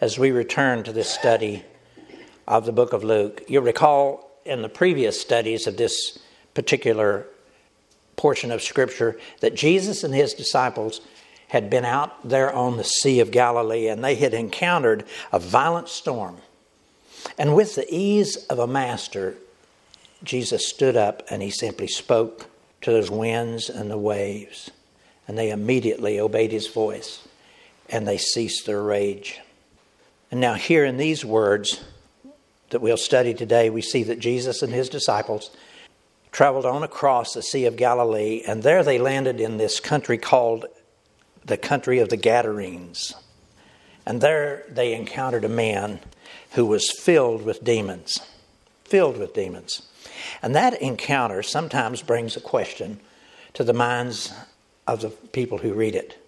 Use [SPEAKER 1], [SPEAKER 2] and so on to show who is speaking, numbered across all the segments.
[SPEAKER 1] as we return to this study of the book of Luke. You'll recall in the previous studies of this particular portion of Scripture that Jesus and his disciples had been out there on the Sea of Galilee and they had encountered a violent storm. And with the ease of a master, Jesus stood up and he simply spoke to those winds and the waves, and they immediately obeyed his voice and they ceased their rage. And now, here in these words that we'll study today, we see that Jesus and his disciples traveled on across the Sea of Galilee, and there they landed in this country called the country of the Gadarenes. And there they encountered a man who was filled with demons. Filled with demons. And that encounter sometimes brings a question to the minds of the people who read it.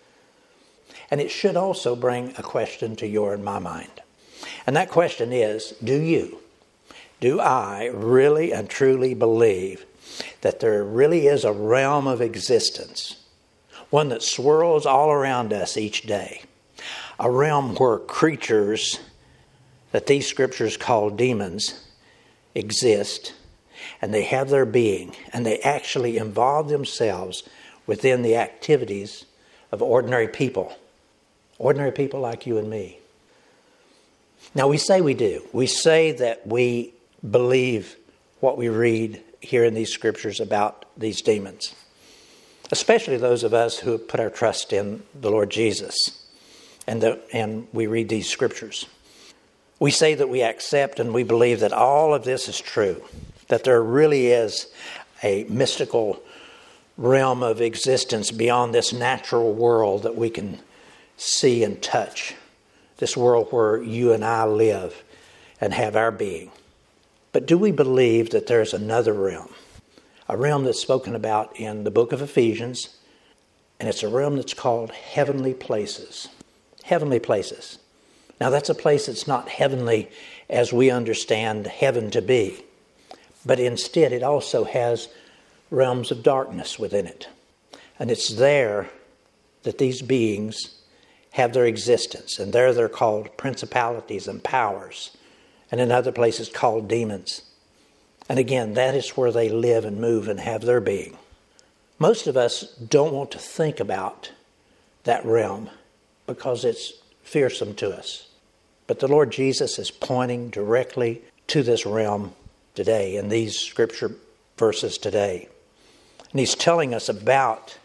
[SPEAKER 1] And it should also bring a question to your and my mind. And that question is Do you, do I really and truly believe that there really is a realm of existence, one that swirls all around us each day, a realm where creatures that these scriptures call demons exist and they have their being and they actually involve themselves within the activities of ordinary people, ordinary people like you and me. Now, we say we do. We say that we believe what we read here in these scriptures about these demons, especially those of us who put our trust in the Lord Jesus and, the, and we read these scriptures. We say that we accept and we believe that all of this is true, that there really is a mystical realm of existence beyond this natural world that we can see and touch, this world where you and I live and have our being. But do we believe that there's another realm? A realm that's spoken about in the book of Ephesians, and it's a realm that's called heavenly places. Heavenly places. Now, that's a place that's not heavenly as we understand heaven to be, but instead it also has realms of darkness within it. And it's there that these beings have their existence, and there they're called principalities and powers, and in other places called demons. And again, that is where they live and move and have their being. Most of us don't want to think about that realm because it's fearsome to us. But the Lord Jesus is pointing directly to this realm today in these scripture verses today. And he's telling us about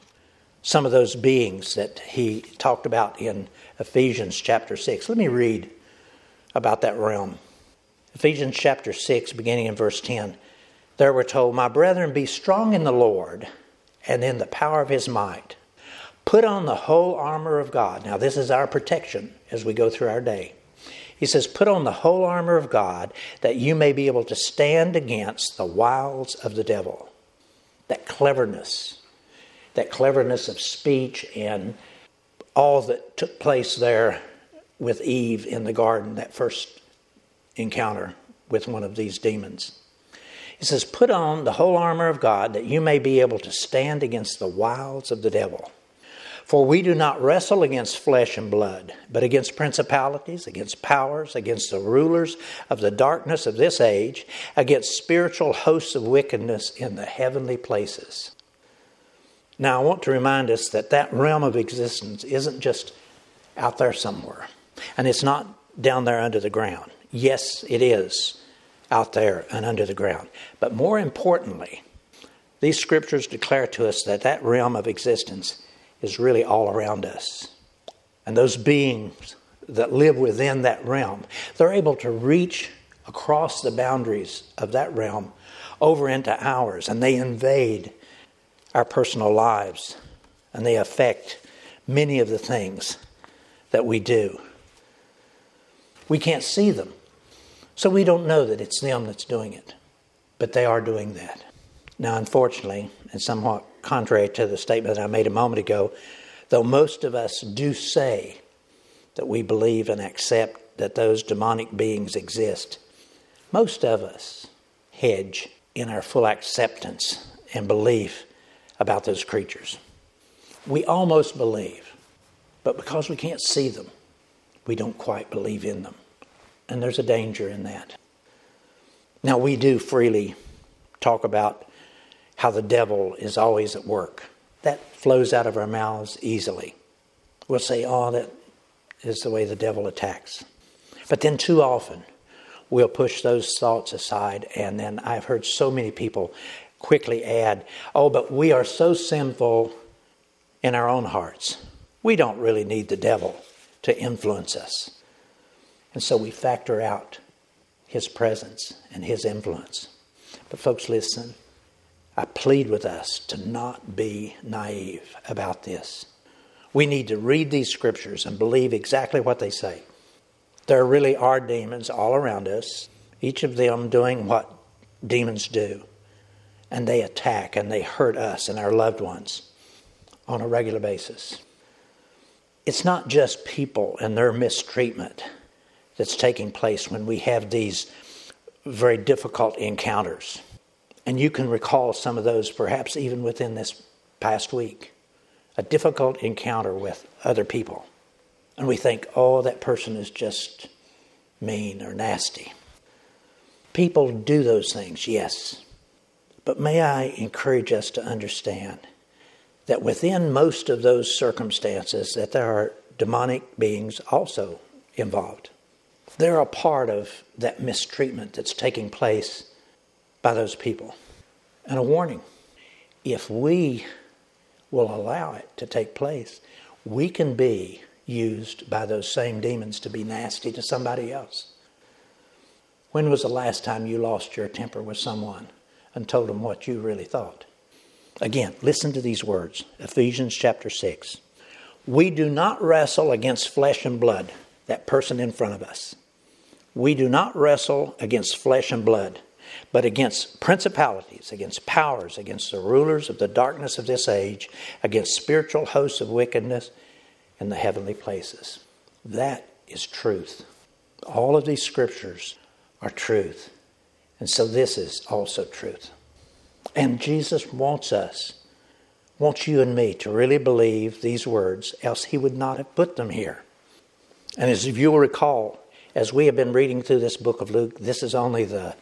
[SPEAKER 1] some of those beings that he talked about in Ephesians chapter 6. Let me read about that realm. Ephesians chapter 6, beginning in verse 10. There we're told, My brethren, be strong in the Lord and in the power of his might. Put on the whole armor of God. Now, this is our protection as we go through our day. He says, Put on the whole armor of God that you may be able to stand against the wiles of the devil. That cleverness, that cleverness of speech and all that took place there with Eve in the garden, that first encounter with one of these demons. He says, Put on the whole armor of God that you may be able to stand against the wiles of the devil. For we do not wrestle against flesh and blood, but against principalities, against powers, against the rulers of the darkness of this age, against spiritual hosts of wickedness in the heavenly places. Now, I want to remind us that that realm of existence isn't just out there somewhere, and it's not down there under the ground. Yes, it is out there and under the ground. But more importantly, these scriptures declare to us that that realm of existence is really all around us. And those beings that live within that realm, they're able to reach across the boundaries of that realm over into ours, and they invade our personal lives and they affect many of the things that we do. We can't see them, so we don't know that it's them that's doing it, but they are doing that. Now, unfortunately, and somewhat contrary to the statement I made a moment ago, though most of us do say that we believe and accept that those demonic beings exist, most of us hedge in our full acceptance and belief about those creatures. We almost believe, but because we can't see them, we don't quite believe in them. And there's a danger in that. Now, we do freely talk about how the devil is always at work. That flows out of our mouths easily. We'll say, oh, that is the way the devil attacks. But then, too often, we'll push those thoughts aside. And then I've heard so many people quickly add, oh, but we are so sinful in our own hearts. We don't really need the devil to influence us. And so we factor out his presence and his influence. But, folks, listen. I plead with us to not be naive about this. We need to read these scriptures and believe exactly what they say. There really are demons all around us, each of them doing what demons do. And they attack and they hurt us and our loved ones on a regular basis. It's not just people and their mistreatment that's taking place when we have these very difficult encounters. And you can recall some of those perhaps even within this past week. A difficult encounter with other people. And we think, oh, that person is just mean or nasty. People do those things, yes. But may I encourage us to understand that within most of those circumstances that there are demonic beings also involved. They're a part of that mistreatment that's taking place by those people. And a warning if we will allow it to take place, we can be used by those same demons to be nasty to somebody else. When was the last time you lost your temper with someone and told them what you really thought? Again, listen to these words Ephesians chapter 6. We do not wrestle against flesh and blood, that person in front of us. We do not wrestle against flesh and blood, but against principalities, against powers, against the rulers of the darkness of this age, against spiritual hosts of wickedness in the heavenly places. That is truth. All of these scriptures are truth. And so this is also truth. And Jesus wants us, wants you and me to really believe these words, else he would not have put them here. And as you will recall, as we have been reading through this book of Luke, this is only the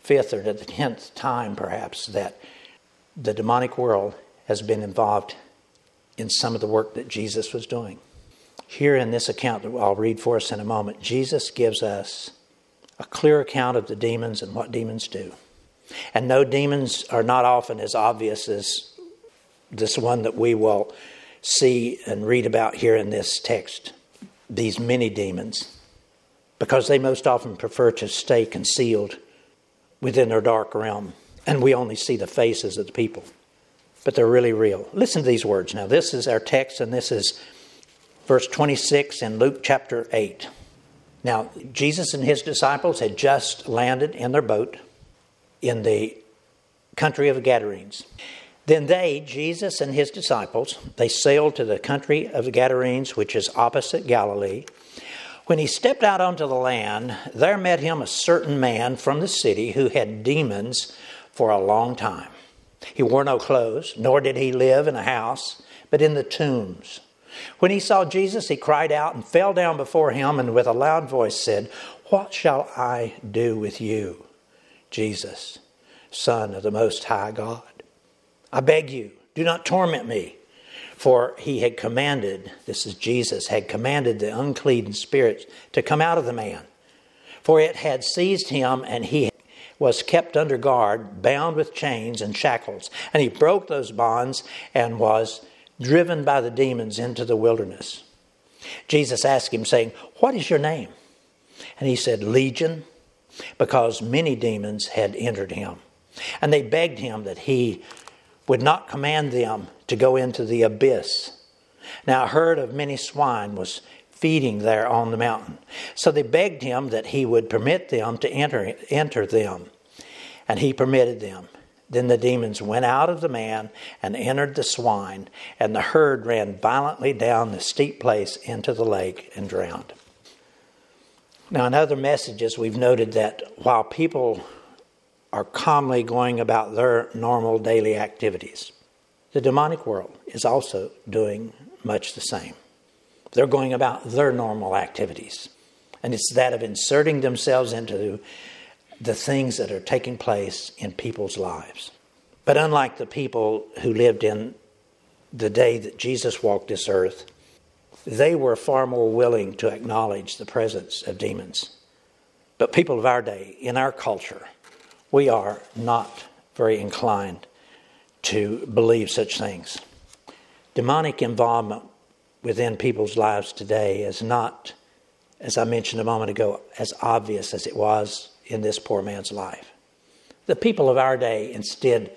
[SPEAKER 1] fifth or the tenth time, perhaps, that the demonic world has been involved in some of the work that Jesus was doing. Here in this account that I'll read for us in a moment, Jesus gives us a clear account of the demons and what demons do. And no demons are not often as obvious as this one that we will see and read about here in this text these many demons because they most often prefer to stay concealed within their dark realm. And we only see the faces of the people, but they're really real. Listen to these words now. This is our text, and this is verse 26 in Luke chapter 8. Now, Jesus and his disciples had just landed in their boat in the country of the Gadarenes. Then they, Jesus and his disciples, they sailed to the country of the Gadarenes, which is opposite Galilee. When he stepped out onto the land, there met him a certain man from the city who had demons for a long time. He wore no clothes, nor did he live in a house, but in the tombs. When he saw Jesus, he cried out and fell down before him, and with a loud voice said, What shall I do with you, Jesus, Son of the Most High God? I beg you, do not torment me. For he had commanded, this is Jesus, had commanded the unclean spirits to come out of the man. For it had seized him, and he was kept under guard, bound with chains and shackles. And he broke those bonds and was driven by the demons into the wilderness. Jesus asked him, saying, What is your name? And he said, Legion, because many demons had entered him. And they begged him that he would not command them to go into the abyss. Now, a herd of many swine was feeding there on the mountain. So they begged him that he would permit them to enter, enter them. And he permitted them. Then the demons went out of the man and entered the swine, and the herd ran violently down the steep place into the lake and drowned. Now, in other messages, we've noted that while people are calmly going about their normal daily activities. The demonic world is also doing much the same. They're going about their normal activities. And it's that of inserting themselves into the things that are taking place in people's lives. But unlike the people who lived in the day that Jesus walked this earth, they were far more willing to acknowledge the presence of demons. But people of our day, in our culture, we are not very inclined to believe such things. Demonic involvement within people's lives today is not, as I mentioned a moment ago, as obvious as it was in this poor man's life. The people of our day instead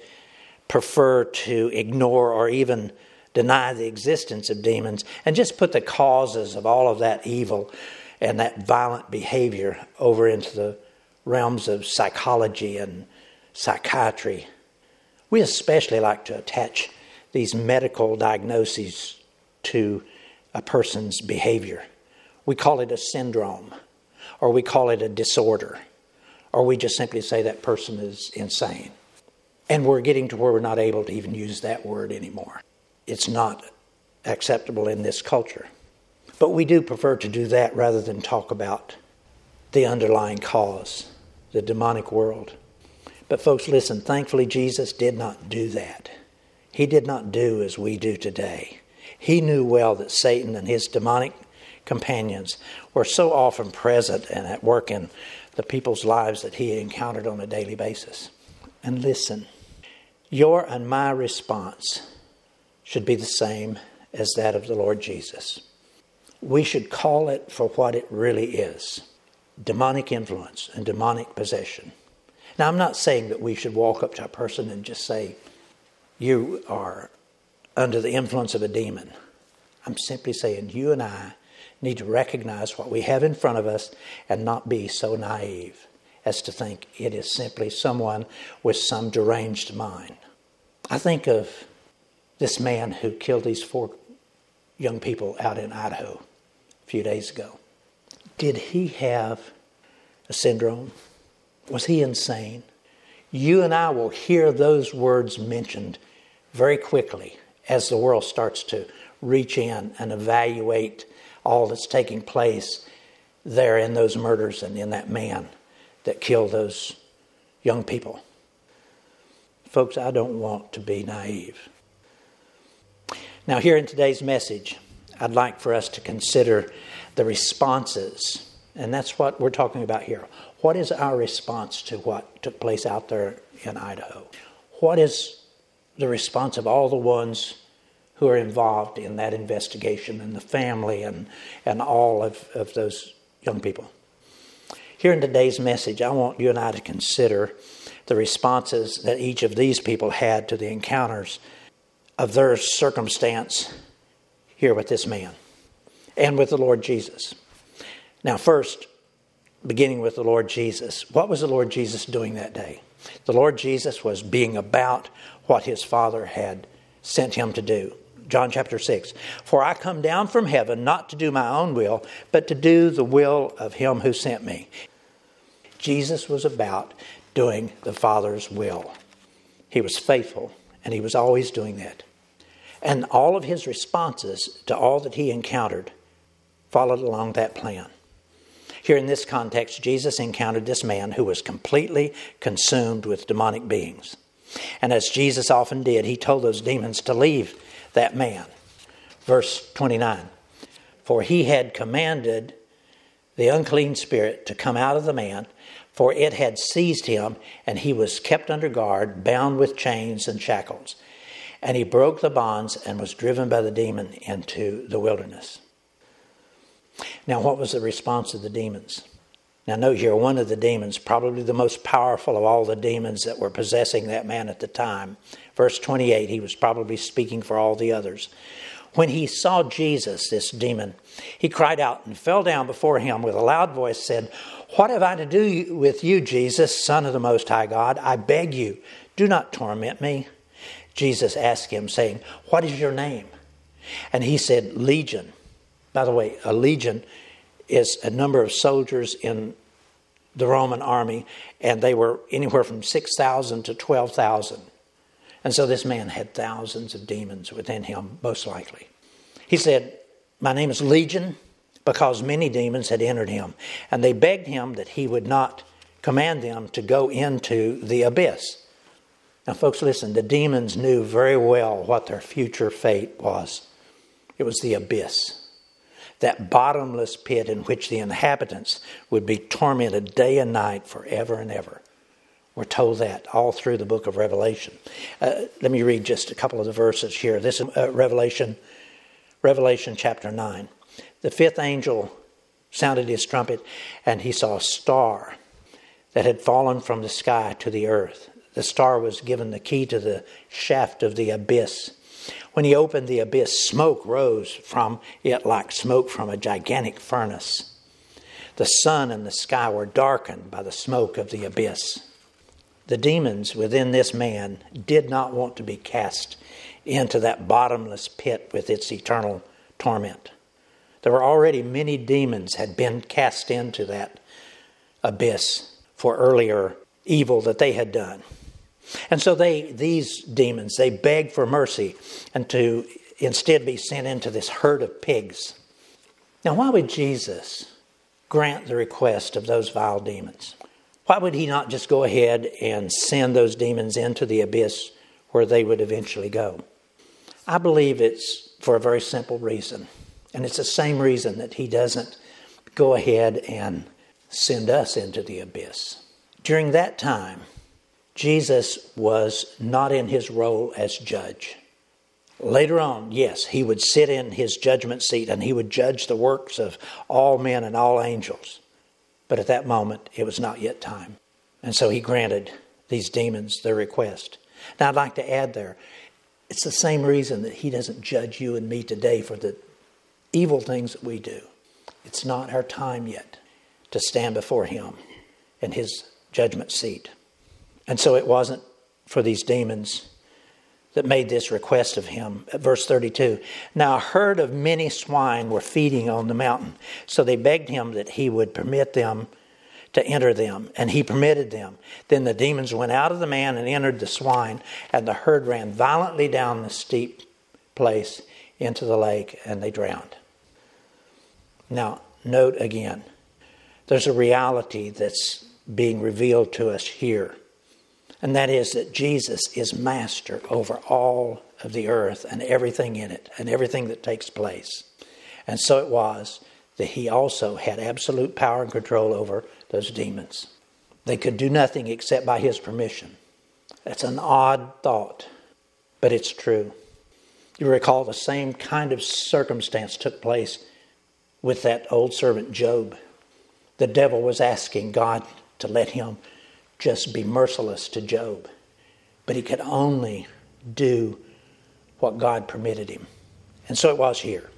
[SPEAKER 1] prefer to ignore or even deny the existence of demons and just put the causes of all of that evil and that violent behavior over into the realms of psychology and psychiatry. We especially like to attach these medical diagnoses to a person's behavior. We call it a syndrome, or we call it a disorder, or we just simply say that person is insane. And we're getting to where we're not able to even use that word anymore. It's not acceptable in this culture. But we do prefer to do that rather than talk about the underlying cause, the demonic world. But, folks, listen, thankfully, Jesus did not do that. He did not do as we do today. He knew well that Satan and his demonic companions were so often present and at work in the people's lives that he encountered on a daily basis. And listen, your and my response should be the same as that of the Lord Jesus. We should call it for what it really is demonic influence and demonic possession. Now, I'm not saying that we should walk up to a person and just say, You are under the influence of a demon. I'm simply saying you and I need to recognize what we have in front of us and not be so naive as to think it is simply someone with some deranged mind. I think of this man who killed these four young people out in Idaho a few days ago. Did he have a syndrome? Was he insane? You and I will hear those words mentioned very quickly as the world starts to reach in and evaluate all that's taking place there in those murders and in that man that killed those young people. Folks, I don't want to be naive. Now, here in today's message, I'd like for us to consider the responses, and that's what we're talking about here. What is our response to what took place out there in Idaho? What is the response of all the ones who are involved in that investigation and the family and, and all of, of those young people? Here in today's message, I want you and I to consider the responses that each of these people had to the encounters of their circumstance here with this man and with the Lord Jesus. Now, first, beginning with the Lord Jesus, what was the Lord Jesus doing that day? The Lord Jesus was being about what his Father had sent him to do. John chapter 6. For I come down from heaven not to do my own will, but to do the will of him who sent me. Jesus was about doing the Father's will. He was faithful, and he was always doing that. And all of his responses to all that he encountered followed along that plan. Here in this context, Jesus encountered this man who was completely consumed with demonic beings. And as Jesus often did, he told those demons to leave that man. Verse 29 For he had commanded the unclean spirit to come out of the man, for it had seized him, and he was kept under guard, bound with chains and shackles. And he broke the bonds and was driven by the demon into the wilderness. Now, what was the response of the demons? Now, note here, one of the demons, probably the most powerful of all the demons that were possessing that man at the time, verse 28, he was probably speaking for all the others. When he saw Jesus, this demon, he cried out and fell down before him with a loud voice, said, What have I to do with you, Jesus, Son of the Most High God? I beg you, do not torment me. Jesus asked him, saying, What is your name? And he said, Legion. By the way, a legion is a number of soldiers in the Roman army, and they were anywhere from 6,000 to 12,000. And so this man had thousands of demons within him, most likely. He said, My name is Legion, because many demons had entered him. And they begged him that he would not command them to go into the abyss. Now, folks, listen, the demons knew very well what their future fate was it was the abyss. That bottomless pit in which the inhabitants would be tormented day and night forever and ever. We're told that all through the book of Revelation. Uh, let me read just a couple of the verses here. This is uh, Revelation, Revelation chapter 9. The fifth angel sounded his trumpet, and he saw a star that had fallen from the sky to the earth. The star was given the key to the shaft of the abyss. When he opened the abyss, smoke rose from it like smoke from a gigantic furnace. The sun and the sky were darkened by the smoke of the abyss. The demons within this man did not want to be cast into that bottomless pit with its eternal torment. There were already many demons had been cast into that abyss for earlier evil that they had done. And so they these demons they begged for mercy and to instead be sent into this herd of pigs. Now why would Jesus grant the request of those vile demons? Why would he not just go ahead and send those demons into the abyss where they would eventually go? I believe it's for a very simple reason. And it's the same reason that he doesn't go ahead and send us into the abyss. During that time, Jesus was not in his role as judge. Later on, yes, he would sit in his judgment seat and he would judge the works of all men and all angels. But at that moment, it was not yet time. And so he granted these demons their request. Now, I'd like to add there, it's the same reason that he doesn't judge you and me today for the evil things that we do. It's not our time yet to stand before Him in His judgment seat. And so it wasn't for these demons that made this request of him. Verse 32 Now a herd of many swine were feeding on the mountain, so they begged him that he would permit them to enter them, and he permitted them. Then the demons went out of the man and entered the swine, and the herd ran violently down the steep place into the lake, and they drowned. Now, note again, there's a reality that's being revealed to us here, and that is that Jesus is master over all of the earth and everything in it and everything that takes place. And so it was that he also had absolute power and control over those demons. They could do nothing except by his permission. That's an odd thought, but it's true. You recall the same kind of circumstance took place with that old servant Job. The devil was asking God to let him just be merciless to Job, but he could only do what God permitted him. And so it was here.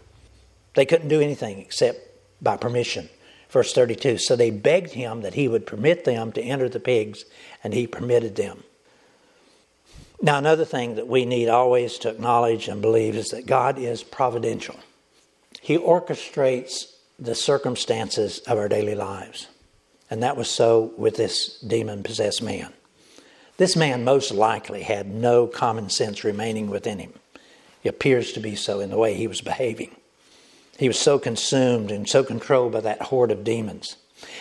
[SPEAKER 1] They couldn't do anything except by permission. Verse 32 So they begged him that he would permit them to enter the pigs, and he permitted them. Now, another thing that we need always to acknowledge and believe is that God is providential. He orchestrates the circumstances of our daily lives. And that was so with this demon possessed man. This man most likely had no common sense remaining within him. It appears to be so in the way he was behaving. He was so consumed and so controlled by that horde of demons.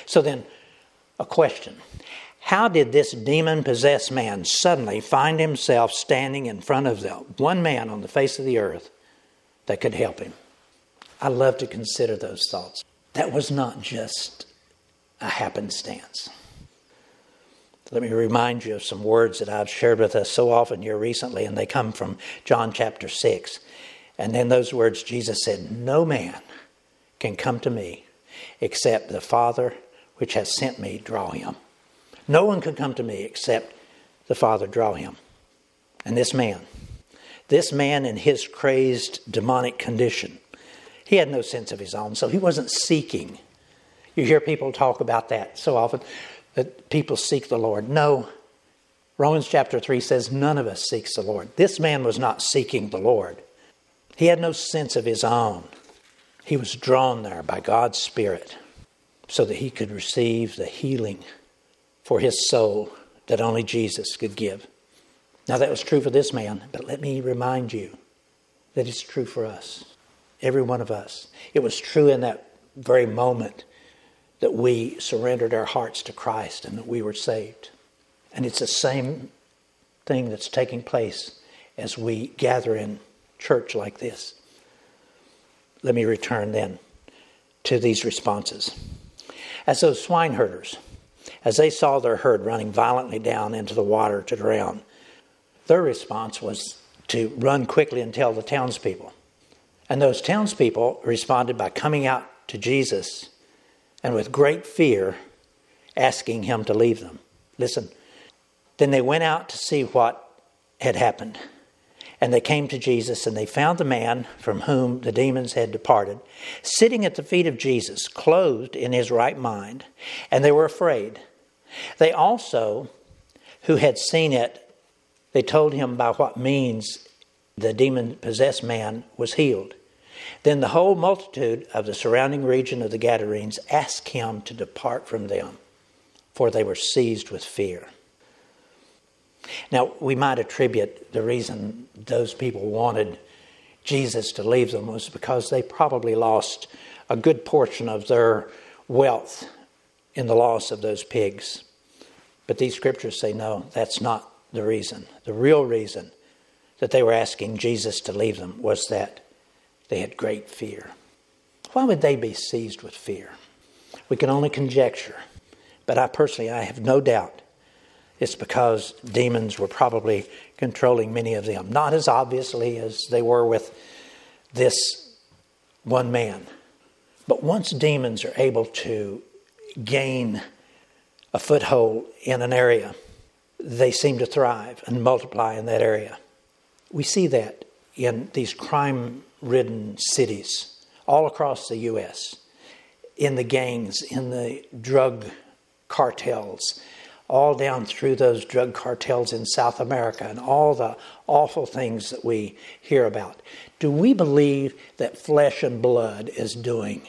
[SPEAKER 1] So then, a question How did this demon possessed man suddenly find himself standing in front of the one man on the face of the earth that could help him? I love to consider those thoughts. That was not just a happenstance. Let me remind you of some words that I've shared with us so often here recently, and they come from John chapter 6. And in those words, Jesus said, No man can come to me except the Father which has sent me draw him. No one can come to me except the Father draw him. And this man, this man in his crazed demonic condition, he had no sense of his own, so he wasn't seeking. You hear people talk about that so often that people seek the Lord. No. Romans chapter 3 says none of us seeks the Lord. This man was not seeking the Lord. He had no sense of his own. He was drawn there by God's Spirit so that he could receive the healing for his soul that only Jesus could give. Now, that was true for this man, but let me remind you that it's true for us every one of us. It was true in that very moment that we surrendered our hearts to Christ and that we were saved. And it's the same thing that's taking place as we gather in church like this. Let me return then to these responses. As those swineherders, as they saw their herd running violently down into the water to drown, their response was to run quickly and tell the townspeople. And those townspeople responded by coming out to Jesus and with great fear asking him to leave them. Listen. Then they went out to see what had happened. And they came to Jesus and they found the man from whom the demons had departed sitting at the feet of Jesus, clothed in his right mind, and they were afraid. They also, who had seen it, they told him by what means the demon possessed man was healed. Then the whole multitude of the surrounding region of the Gadarenes asked him to depart from them, for they were seized with fear. Now, we might attribute the reason those people wanted Jesus to leave them was because they probably lost a good portion of their wealth in the loss of those pigs. But these scriptures say no, that's not the reason. The real reason that they were asking Jesus to leave them was that they had great fear. Why would they be seized with fear? We can only conjecture, but I personally I have no doubt it's because demons were probably controlling many of them, not as obviously as they were with this one man. But once demons are able to gain a foothold in an area, they seem to thrive and multiply in that area. We see that in these crime ridden cities all across the U.S., in the gangs, in the drug cartels, all down through those drug cartels in South America and all the awful things that we hear about. Do we believe that flesh and blood is doing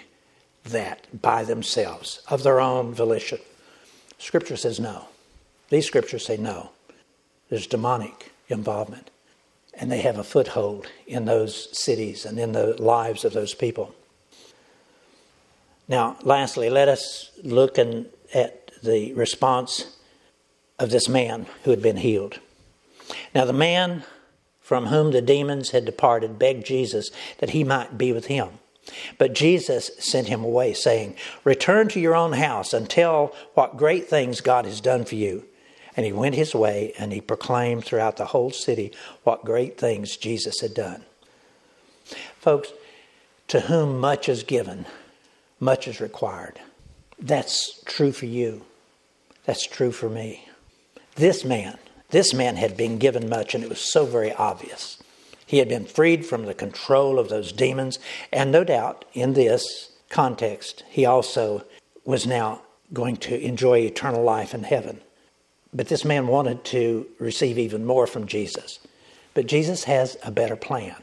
[SPEAKER 1] that by themselves, of their own volition? Scripture says no. These scriptures say no. There's demonic involvement, and they have a foothold in those cities and in the lives of those people. Now, lastly, let us look in, at the response of this man who had been healed. Now, the man from whom the demons had departed begged Jesus that he might be with him. But Jesus sent him away, saying, Return to your own house and tell what great things God has done for you. And he went his way and he proclaimed throughout the whole city what great things Jesus had done. Folks, to whom much is given, much is required. That's true for you. That's true for me. This man, this man had been given much, and it was so very obvious. He had been freed from the control of those demons, and no doubt in this context, he also was now going to enjoy eternal life in heaven. But this man wanted to receive even more from Jesus. But Jesus has a better plan.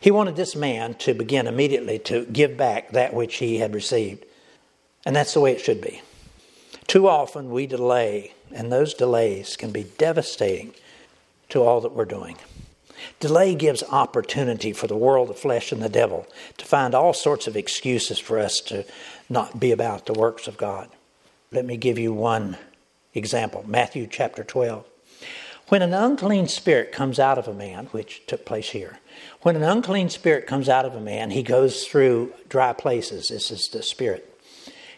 [SPEAKER 1] He wanted this man to begin immediately to give back that which he had received. And that's the way it should be. Too often we delay, and those delays can be devastating to all that we're doing. Delay gives opportunity for the world, the flesh, and the devil to find all sorts of excuses for us to not be about the works of God. Let me give you one example Matthew chapter 12. When an unclean spirit comes out of a man, which took place here, when an unclean spirit comes out of a man, he goes through dry places. This is the spirit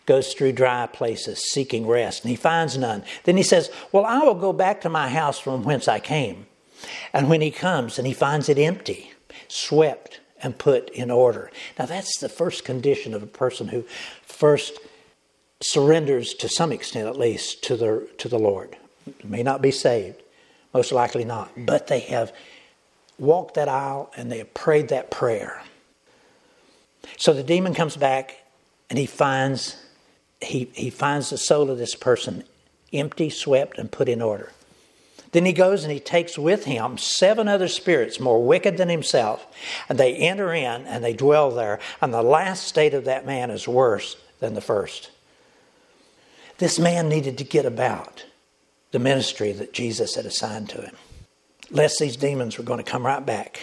[SPEAKER 1] goes through dry places seeking rest, and he finds none. Then he says, Well, I will go back to my house from whence I came. And when he comes and he finds it empty, swept, and put in order. Now, that's the first condition of a person who first surrenders to some extent, at least, to the, to the Lord. May not be saved, most likely not, but they have walked that aisle and they have prayed that prayer. So the demon comes back and he finds he, he finds the soul of this person empty, swept, and put in order. Then he goes and he takes with him seven other spirits more wicked than himself, and they enter in and they dwell there. And the last state of that man is worse than the first. This man needed to get about the ministry that Jesus had assigned to him, lest these demons were going to come right back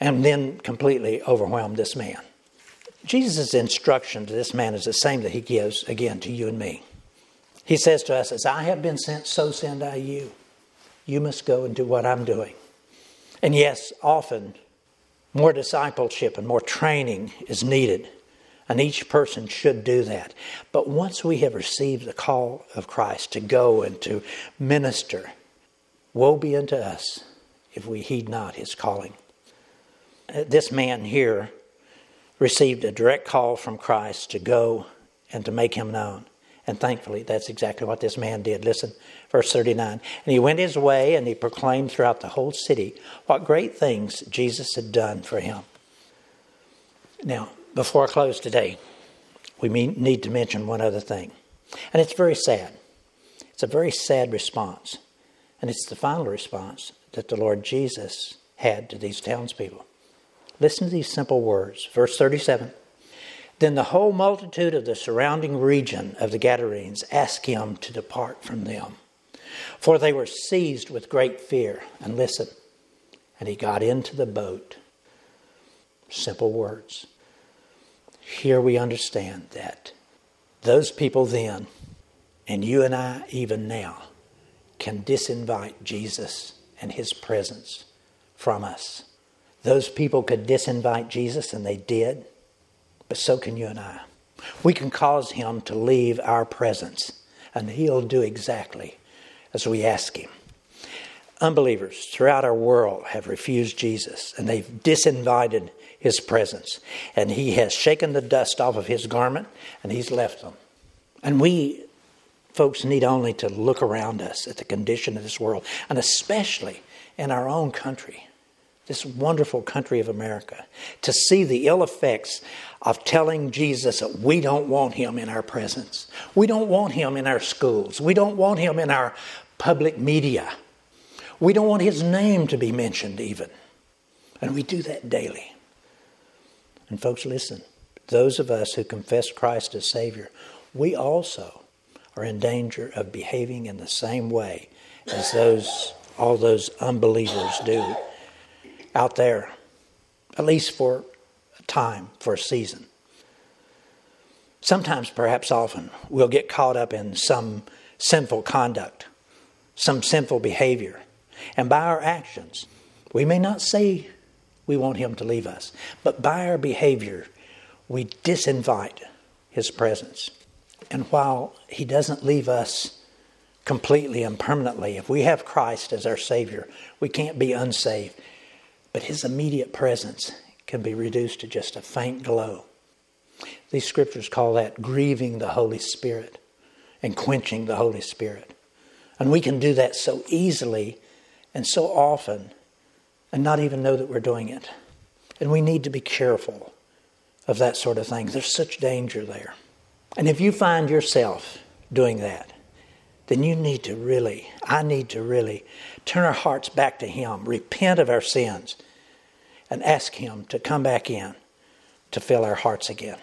[SPEAKER 1] and then completely overwhelm this man. Jesus' instruction to this man is the same that he gives again to you and me. He says to us, As I have been sent, so send I you. You must go and do what I'm doing. And yes, often more discipleship and more training is needed, and each person should do that. But once we have received the call of Christ to go and to minister, woe be unto us if we heed not his calling. This man here received a direct call from Christ to go and to make him known. And thankfully, that's exactly what this man did. Listen, verse 39. And he went his way and he proclaimed throughout the whole city what great things Jesus had done for him. Now, before I close today, we need to mention one other thing. And it's very sad. It's a very sad response. And it's the final response that the Lord Jesus had to these townspeople. Listen to these simple words. Verse 37 then the whole multitude of the surrounding region of the Gadarenes asked him to depart from them, for they were seized with great fear. And listen, and he got into the boat. Simple words. Here we understand that those people then, and you and I even now, can disinvite Jesus and his presence from us. Those people could disinvite Jesus, and they did but so can you and I. We can cause him to leave our presence, and he'll do exactly as we ask him. Unbelievers throughout our world have refused Jesus, and they've disinvited his presence. And he has shaken the dust off of his garment, and he's left them. And we, folks, need only to look around us at the condition of this world, and especially in our own country this wonderful country of America, to see the ill effects of telling Jesus that we don't want him in our presence. We don't want him in our schools. We don't want him in our public media. We don't want his name to be mentioned, even. And we do that daily. And, folks, listen those of us who confess Christ as Savior, we also are in danger of behaving in the same way as those all those unbelievers do out there, at least for a time, for a season. Sometimes, perhaps often, we'll get caught up in some sinful conduct, some sinful behavior. And by our actions, we may not say we want Him to leave us, but by our behavior, we disinvite His presence. And while He doesn't leave us completely and permanently, if we have Christ as our Savior, we can't be unsaved but his immediate presence can be reduced to just a faint glow. These scriptures call that grieving the Holy Spirit and quenching the Holy Spirit. And we can do that so easily and so often and not even know that we're doing it. And we need to be careful of that sort of thing. There's such danger there. And if you find yourself doing that, then you need to really, I need to really turn our hearts back to Him, repent of our sins, and ask Him to come back in to fill our hearts again.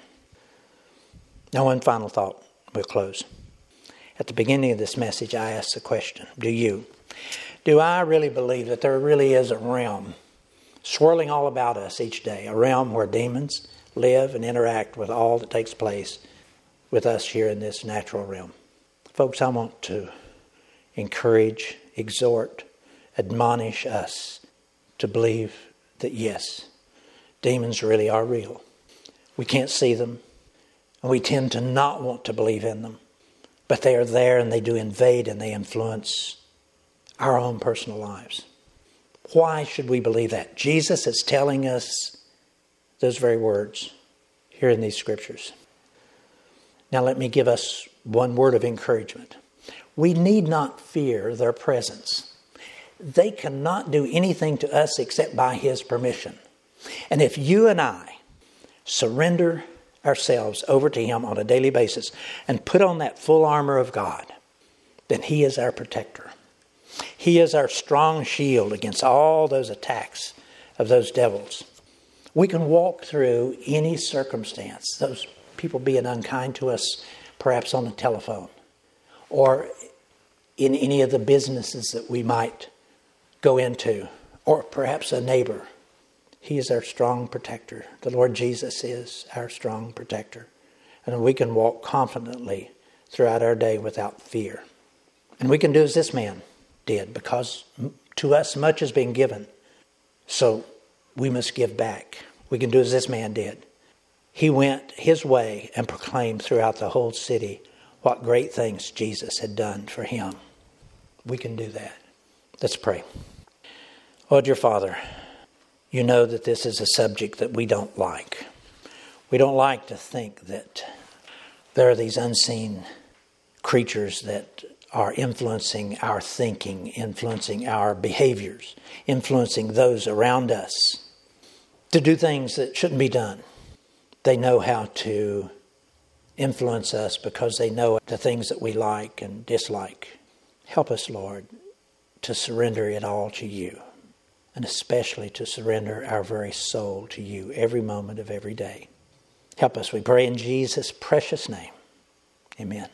[SPEAKER 1] Now, one final thought. We'll close. At the beginning of this message, I asked the question Do you? Do I really believe that there really is a realm swirling all about us each day, a realm where demons live and interact with all that takes place with us here in this natural realm? Folks, I want to encourage, exhort, admonish us to believe that yes, demons really are real. We can't see them, and we tend to not want to believe in them, but they are there and they do invade and they influence our own personal lives. Why should we believe that? Jesus is telling us those very words here in these scriptures. Now, let me give us one word of encouragement. We need not fear their presence. They cannot do anything to us except by His permission. And if you and I surrender ourselves over to Him on a daily basis and put on that full armor of God, then He is our protector. He is our strong shield against all those attacks of those devils. We can walk through any circumstance, those people being unkind to us perhaps on the telephone or in any of the businesses that we might go into, or perhaps a neighbor He is our strong protector. The Lord Jesus is our strong protector. And we can walk confidently throughout our day without fear. And we can do as this man did, because to us much has been given. So we must give back. We can do as this man did. He went his way and proclaimed throughout the whole city what great things Jesus had done for him. We can do that. Let's pray. Oh, dear Father, you know that this is a subject that we don't like. We don't like to think that there are these unseen creatures that are influencing our thinking, influencing our behaviors, influencing those around us to do things that shouldn't be done. They know how to influence us because they know the things that we like and dislike. Help us, Lord, to surrender it all to you, and especially to surrender our very soul to you every moment of every day. Help us, we pray in Jesus' precious name. Amen.